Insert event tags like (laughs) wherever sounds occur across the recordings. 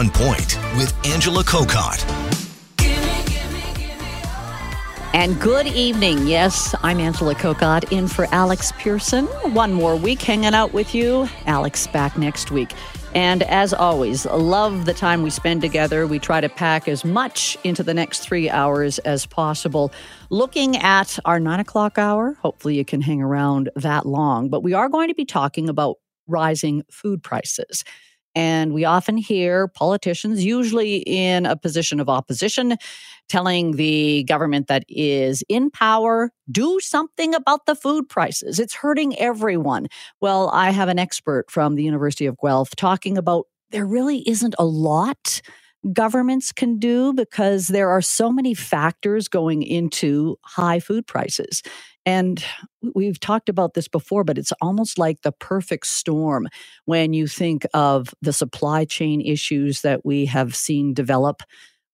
On Point with Angela Kokott. And good evening. Yes, I'm Angela Kokott in for Alex Pearson. One more week hanging out with you. Alex back next week. And as always, love the time we spend together. We try to pack as much into the next three hours as possible. Looking at our nine o'clock hour, hopefully you can hang around that long, but we are going to be talking about rising food prices. And we often hear politicians, usually in a position of opposition, telling the government that is in power, do something about the food prices. It's hurting everyone. Well, I have an expert from the University of Guelph talking about there really isn't a lot governments can do because there are so many factors going into high food prices. And we've talked about this before, but it's almost like the perfect storm when you think of the supply chain issues that we have seen develop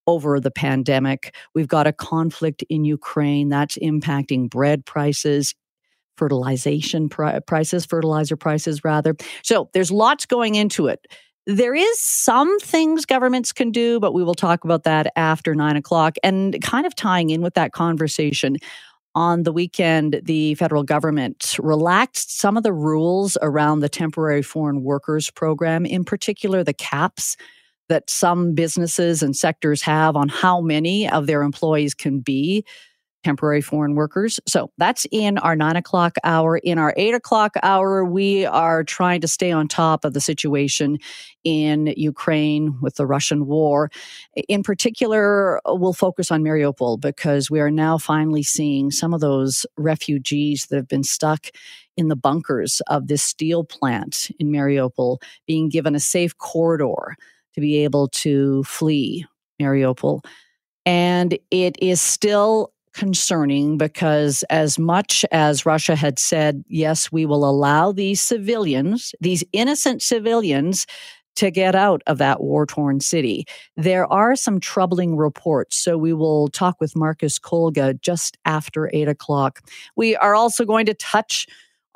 over the pandemic. We've got a conflict in Ukraine that's impacting bread prices, fertilization pri- prices, fertilizer prices, rather. So there's lots going into it. There is some things governments can do, but we will talk about that after nine o'clock. And kind of tying in with that conversation, on the weekend, the federal government relaxed some of the rules around the temporary foreign workers program, in particular the caps that some businesses and sectors have on how many of their employees can be temporary foreign workers. So that's in our nine o'clock hour. In our eight o'clock hour, we are trying to stay on top of the situation in Ukraine with the Russian war. In particular, we'll focus on Mariupol because we are now finally seeing some of those refugees that have been stuck in the bunkers of this steel plant in Mariupol being given a safe corridor to be able to flee Mariupol. And it is still concerning because, as much as Russia had said, yes, we will allow these civilians, these innocent civilians, to get out of that war torn city. There are some troubling reports, so we will talk with Marcus Kolga just after eight o'clock. We are also going to touch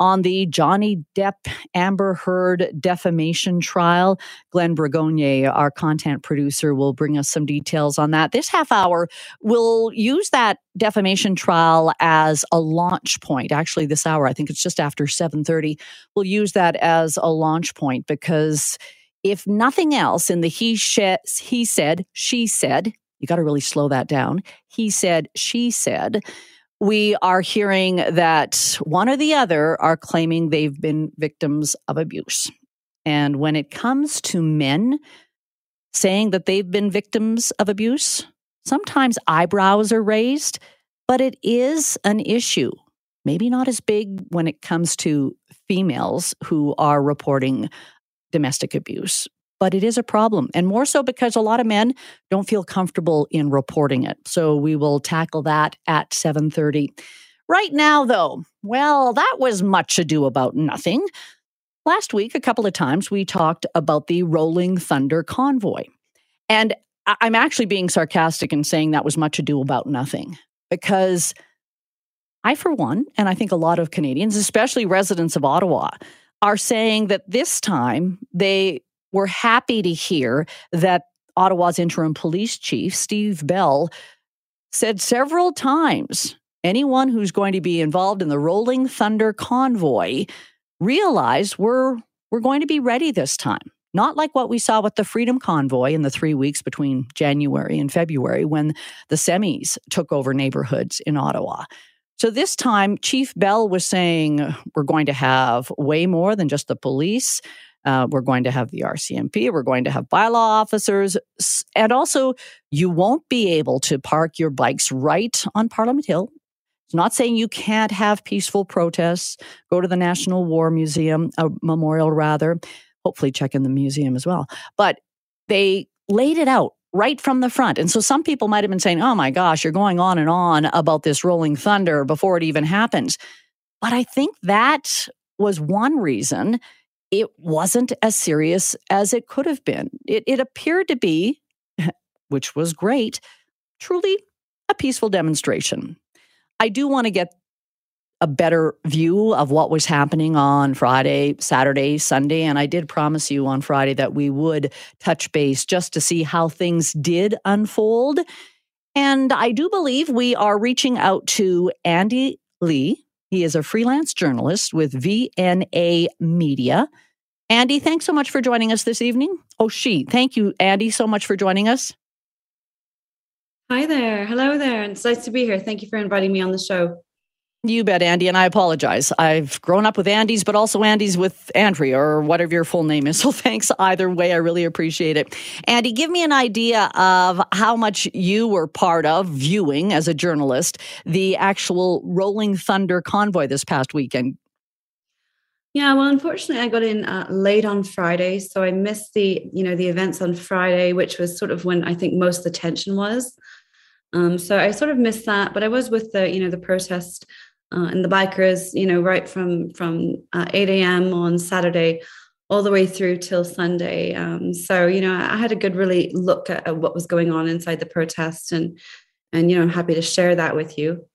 on the Johnny Depp Amber Heard defamation trial. Glenn Bragonier, our content producer, will bring us some details on that. This half hour we'll use that defamation trial as a launch point. Actually, this hour, I think it's just after 7:30, we'll use that as a launch point because if nothing else in the he, she, he said, she said, you got to really slow that down. He said, she said we are hearing that one or the other are claiming they've been victims of abuse. And when it comes to men saying that they've been victims of abuse, sometimes eyebrows are raised, but it is an issue. Maybe not as big when it comes to females who are reporting domestic abuse, but it is a problem and more so because a lot of men don't feel comfortable in reporting it. So we will tackle that at 7.30 right now though well that was much ado about nothing. Last week a couple of times we talked about the rolling thunder convoy and i'm actually being sarcastic in saying that was much ado about nothing because i for one and i think a lot of canadians especially residents of ottawa are saying that this time they we're happy to hear that Ottawa's interim police chief, Steve Bell, said several times anyone who's going to be involved in the Rolling Thunder convoy realize we're we're going to be ready this time. not like what we saw with the Freedom Convoy in the three weeks between January and February when the semis took over neighborhoods in Ottawa. So this time, Chief Bell was saying we're going to have way more than just the police. Uh, we're going to have the RCMP. We're going to have bylaw officers. And also, you won't be able to park your bikes right on Parliament Hill. It's not saying you can't have peaceful protests, go to the National War Museum, uh, Memorial rather, hopefully check in the museum as well. But they laid it out right from the front. And so some people might have been saying, oh my gosh, you're going on and on about this rolling thunder before it even happens. But I think that was one reason it wasn't as serious as it could have been. It, it appeared to be, (laughs) which was great, truly a peaceful demonstration. I do want to get a better view of what was happening on Friday, Saturday, Sunday. And I did promise you on Friday that we would touch base just to see how things did unfold. And I do believe we are reaching out to Andy Lee, he is a freelance journalist with VNA Media. Andy, thanks so much for joining us this evening. Oh, she. Thank you, Andy, so much for joining us. Hi there. Hello there. And It's nice to be here. Thank you for inviting me on the show. You bet, Andy, and I apologize. I've grown up with Andy's, but also Andy's with Andrea or whatever your full name is. (laughs) So thanks either way. I really appreciate it. Andy, give me an idea of how much you were part of viewing as a journalist the actual Rolling Thunder convoy this past weekend. Yeah, well, unfortunately, I got in uh, late on Friday, so I missed the you know the events on Friday, which was sort of when I think most of the tension was. Um, so I sort of missed that, but I was with the you know the protest uh, and the bikers, you know, right from from uh, 8 a.m. on Saturday all the way through till Sunday. Um, so you know, I had a good really look at, at, what was going on inside the protest, and and you know, I'm happy to share that with you.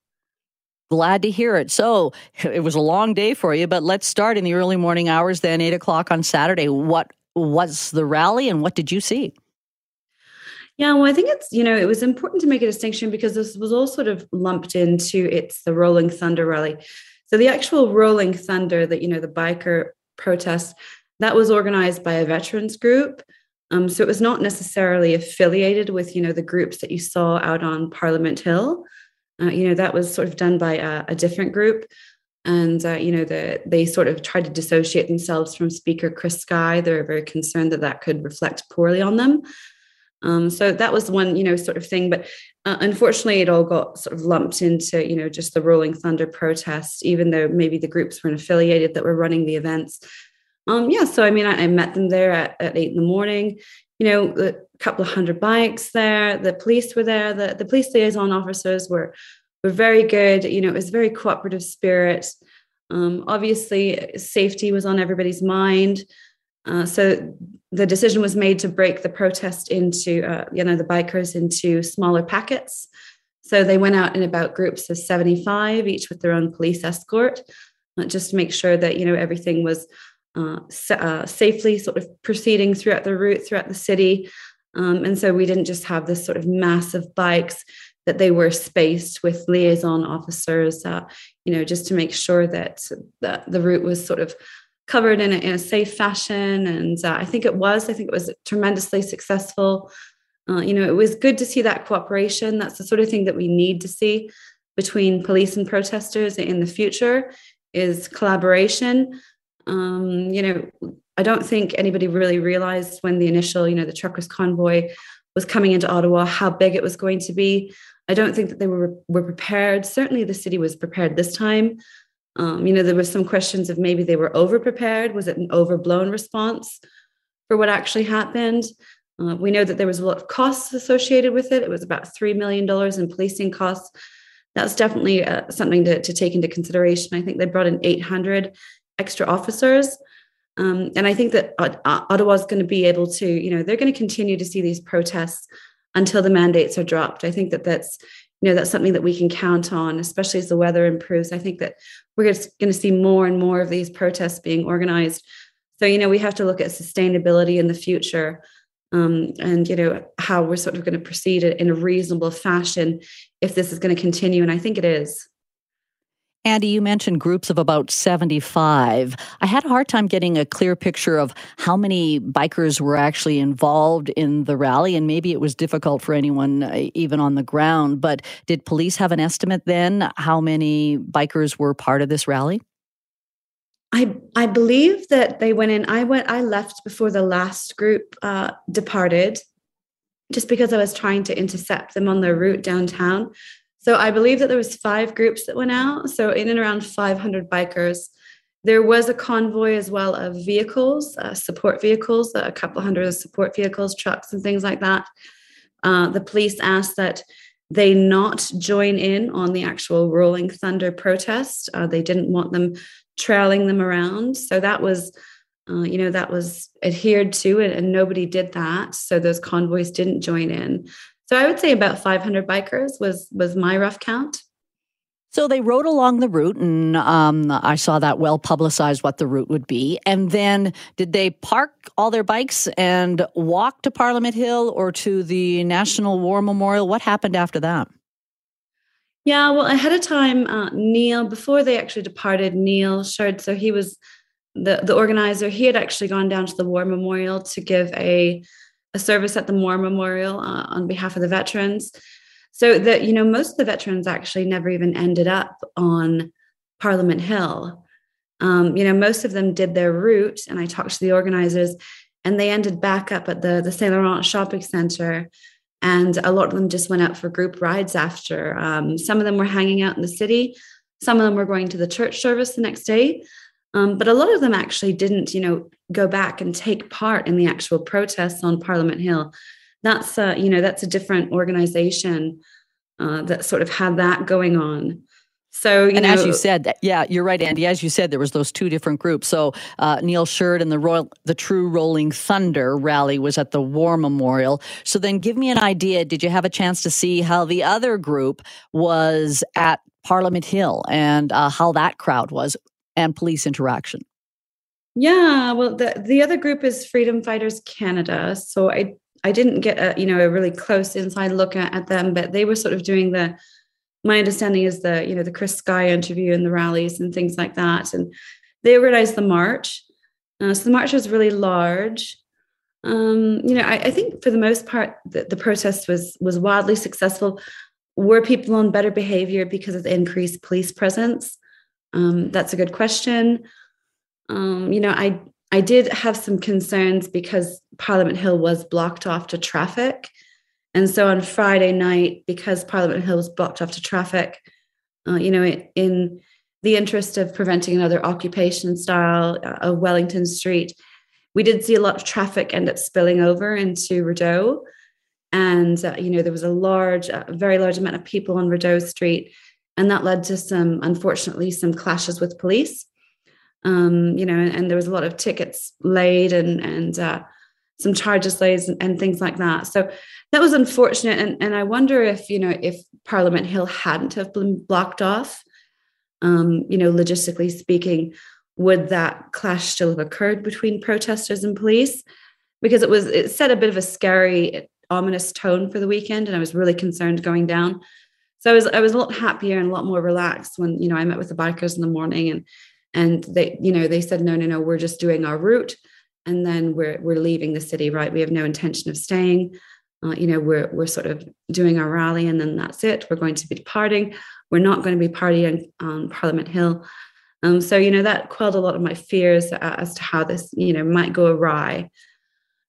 Glad to hear it. So it was a long day for you, but let's start in the early morning hours. Then eight o'clock on Saturday. What was the rally, and what did you see? Yeah, well, I think it's, you know, it was important to make a distinction because this was all sort of lumped into it's the Rolling Thunder rally. So the actual Rolling Thunder that, you know, the biker protest, that was organized by a veterans group. Um, so it was not necessarily affiliated with, you know, the groups that you saw out on Parliament Hill. Uh, you know, that was sort of done by a, a different group. And, uh, you know, the, they sort of tried to dissociate themselves from Speaker Chris Sky. They're very concerned that that could reflect poorly on them. Um, so that was one, you know, sort of thing. But uh, unfortunately, it all got sort of lumped into, you know, just the Rolling Thunder protest, even though maybe the groups weren't affiliated that were running the events. Um, yeah, so I mean, I, I met them there at, at, eight in the morning. You know, a couple of hundred bikes there. The police were there. The, the police liaison officers were were very good. You know, it was a very cooperative spirit. Um, obviously, safety was on everybody's mind. Uh, so the decision was made to break the protest into, uh, you know, the bikers into smaller packets. So they went out in about groups of 75, each with their own police escort, uh, just to make sure that, you know, everything was uh, safely sort of proceeding throughout the route, throughout the city. Um, and so we didn't just have this sort of massive bikes that they were spaced with liaison officers, you know, just to make sure that the, the route was sort of covered in a, in a safe fashion. And uh, I think it was, I think it was tremendously successful. Uh, you know, it was good to see that cooperation. That's the sort of thing that we need to see between police and protesters in the future is collaboration. Um, you know, I don't think anybody really realized when the initial, you know, the truckers convoy was coming into Ottawa how big it was going to be. I don't think that they were were prepared. Certainly, the city was prepared this time. Um, you know, there was some questions of maybe they were over prepared. Was it an overblown response for what actually happened? Uh, we know that there was a lot of costs associated with it. It was about $3 million in policing costs. That's definitely uh, something to, to, take into consideration. I think they brought in 800 extra officers. Um, and I think that Ottawa is going to be able to, you know, they're going to continue to see these protests until the mandates are dropped. I think that that's, you know that's something that we can count on especially as the weather improves. I think that we're going to see more and more of these protests being organized. So you know we have to look at sustainability in the future um, and you know how we're sort of going to proceed in a reasonable fashion if this is going to continue and i think it is Andy, you mentioned groups of about 75. I had a hard time getting a clear picture of how many bikers were actually involved in the rally, and maybe it was difficult for anyone uh, even on the ground. But did police have an estimate then how many bikers were part of this rally? I I believe that they went in. I went. I left before the last group uh, departed, just because I was trying to intercept them on their route downtown. So I believe that there was five groups that went out. So in and around 500 bikers. There was a convoy as well of vehicles, uh, support vehicles, a couple hundred support vehicles, trucks, and things like that. Uh, the police asked that they not join in on the actual Rolling Thunder protest. Uh, they didn't want them trailing them around. So that was, uh, you know, that was adhered to, and, and nobody did that. So those convoys didn't join in. So I would say about 500 bikers was was my rough count. So they rode along the route, and um, I saw that well publicized what the route would be. And then did they park all their bikes and walk to Parliament Hill or to the National War Memorial? What happened after that? Yeah, well, ahead of time, uh, Neil, before they actually departed, Neil Sheard, so he was the, the organizer. He had actually gone down to the War Memorial to give a a service at the War Memorial uh, on behalf of the veterans. So that you know, most of the veterans actually never even ended up on Parliament Hill. Um, you know, most of them did their route, and I talked to the organizers, and they ended back up at the the Saint Laurent Shopping Center, and a lot of them just went out for group rides after. Um, some of them were hanging out in the city, some of them were going to the church service the next day, um, but a lot of them actually didn't, you know, go back and take part in the actual protests on Parliament Hill. That's, uh, you know, that's a different organization uh, that sort of had that going on. So, and know, as you said, yeah, you're right, Andy. As you said, there was those two different groups. So uh, Neil Sheard and the Royal, the True Rolling Thunder rally was at the War Memorial. So then, give me an idea. Did you have a chance to see how the other group was at Parliament Hill and uh, how that crowd was and police interaction? Yeah, well, the the other group is Freedom Fighters Canada. So I I didn't get a you know a really close inside look at, at them, but they were sort of doing the. My understanding is the you know the Chris Sky interview and the rallies and things like that, and they organized the march. Uh, so the march was really large. Um, you know, I, I, think for the most part, the, the protest was was wildly successful. Were people on better behavior because of the increased police presence? Um, that's a good question um, you know, I I did have some concerns because Parliament Hill was blocked off to traffic. And so on Friday night, because Parliament Hill was blocked off to traffic, uh, you know, in the interest of preventing another occupation style uh, of Wellington Street, we did see a lot of traffic end up spilling over into Rideau. And, uh, you know, there was a large, a very large amount of people on Rideau Street. And that led to some, unfortunately, some clashes with police um, you know, and, and, there was a lot of tickets laid and and uh, some charges laid and, and, things like that. So that was unfortunate, and and I wonder if you know if Parliament Hill hadn't have been blocked off, um, you know, logistically speaking, would that clash still have occurred between protesters and police? Because it was it set a bit of a scary, ominous tone for the weekend, and I was really concerned going down. So I was I was a lot happier and a lot more relaxed when you know I met with the bikers in the morning and and they you know they said no no no we're just doing our route and then we're we're leaving the city right? We have no intention of staying. Uh, you know we're we're sort of doing our rally and then that's it. We're going to be departing. We're not going to be partying on parliament hill. Um, so you know that quelled a lot of my fears as to how this you know might go awry.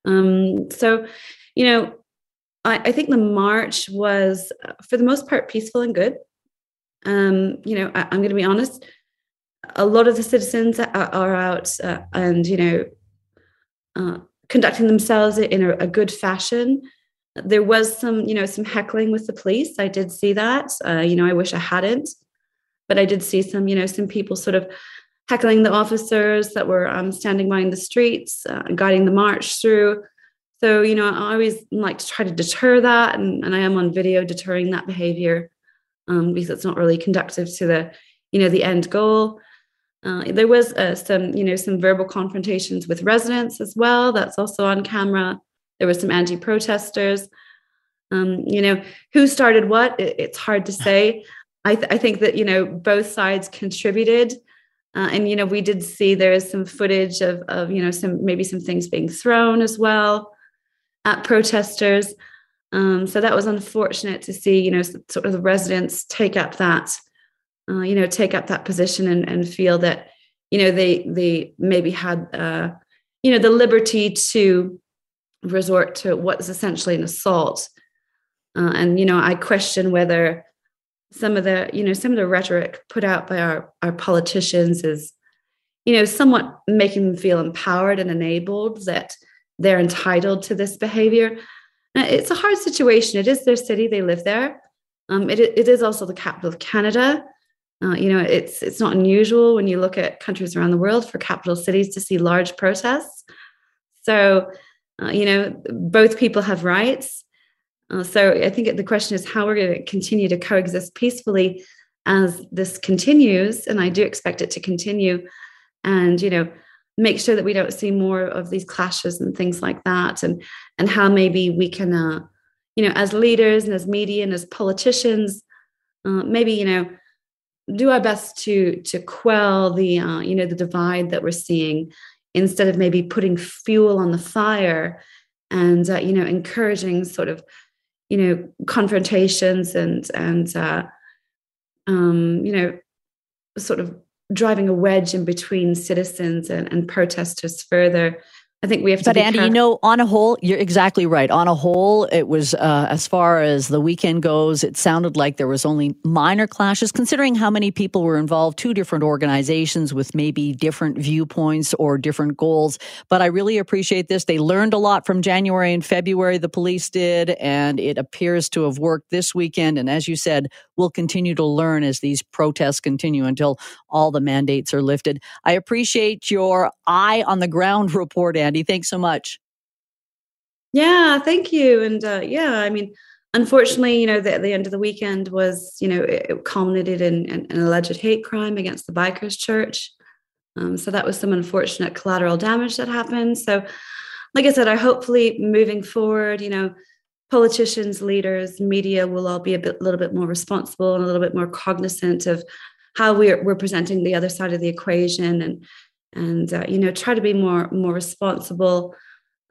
Um, so you know I, I think the march was for the most part peaceful and good. Um, you know I, i'm going to be honest a lot of the citizens are, are out uh, and you know uh, conducting themselves in a, a, good fashion there was some you know some heckling with the police. I did see that. Uh, you know i wish i hadn't. But i did see some you know some people sort of heckling the officers that were um, standing by in the streets uh, guiding the march through so you know i always like to try to deter that and, and i am on video deterring that behavior um, because it's not really conductive to the you know the end goal uh, there was uh, some, you know, some verbal confrontations with residents as well. That's also on camera. There were some anti-protesters. Um, you know, who started what? It, it's hard to say. I, th- I think that you know both sides contributed uh, and you know we did see there is some footage of, of you know some maybe some things being thrown as well at protesters. Um, so that was unfortunate to see you know sort of the residents take up that uh, you know take up that position and, and feel that you know they they maybe had uh, you know the liberty to resort to what is essentially an assault. Uh, and you know i question whether some of the you know some of the rhetoric put out by our our politicians is you know somewhat making them feel empowered and enabled that they're entitled to this behavior. It's a hard situation. It is their city. They live there. Um, it, it is also the capital of canada. Uh, you know it's it's not unusual when you look at countries around the world for capital cities to see large protests. So uh, you know both people have rights. Uh, so I think the question is how we're going to continue to coexist peacefully as this continues, and I do expect it to continue. And you know, make sure that we don't see more of these clashes and things like that, and and how maybe we can, uh, you know, as leaders and as media and as politicians, uh, maybe you know, do our best to to quell the uh, you know the divide that we're seeing, instead of maybe putting fuel on the fire, and uh, you know, encouraging sort of you know confrontations and and uh, um, you know sort of driving a wedge in between citizens and, and protesters further I think we have to. But Andy, you know, on a whole, you're exactly right. On a whole, it was uh, as far as the weekend goes. It sounded like there was only minor clashes, considering how many people were involved. Two different organizations with maybe different viewpoints or different goals. But I really appreciate this. They learned a lot from January and February. The police did, and it appears to have worked this weekend. And as you said, we'll continue to learn as these protests continue until all the mandates are lifted. I appreciate your eye on the ground (laughs) report. Andy. Thanks so much. Yeah, thank you. And uh, yeah, I mean, unfortunately, you know, the, the end of the weekend was, you know, it, it culminated in, in, an alleged hate crime against the Bikers Church. Um, so that was some unfortunate collateral damage that happened. So, like I said, I hopefully moving forward, you know, politicians, leaders, media will all be a bit, little bit more responsible and a little bit more cognizant of how we're, we're presenting the other side of the equation and and uh, you know try to be more more responsible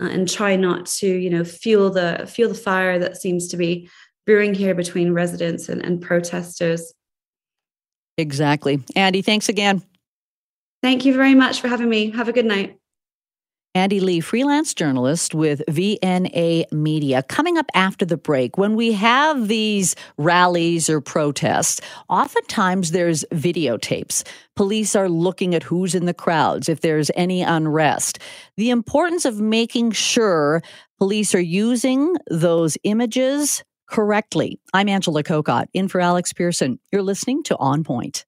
uh, and try not to you know fuel the fuel the fire that seems to be brewing here between residents and, and protesters. Exactly. Andy thanks again. Thank you very much for having me. Have a good night Andy Lee, freelance journalist with VNA Media. Coming up after the break, when we have these rallies or protests, oftentimes there's videotapes. Police are looking at who's in the crowds, if there's any unrest. The importance of making sure police are using those images correctly. I'm Angela Kokott, in for Alex Pearson. You're listening to On Point.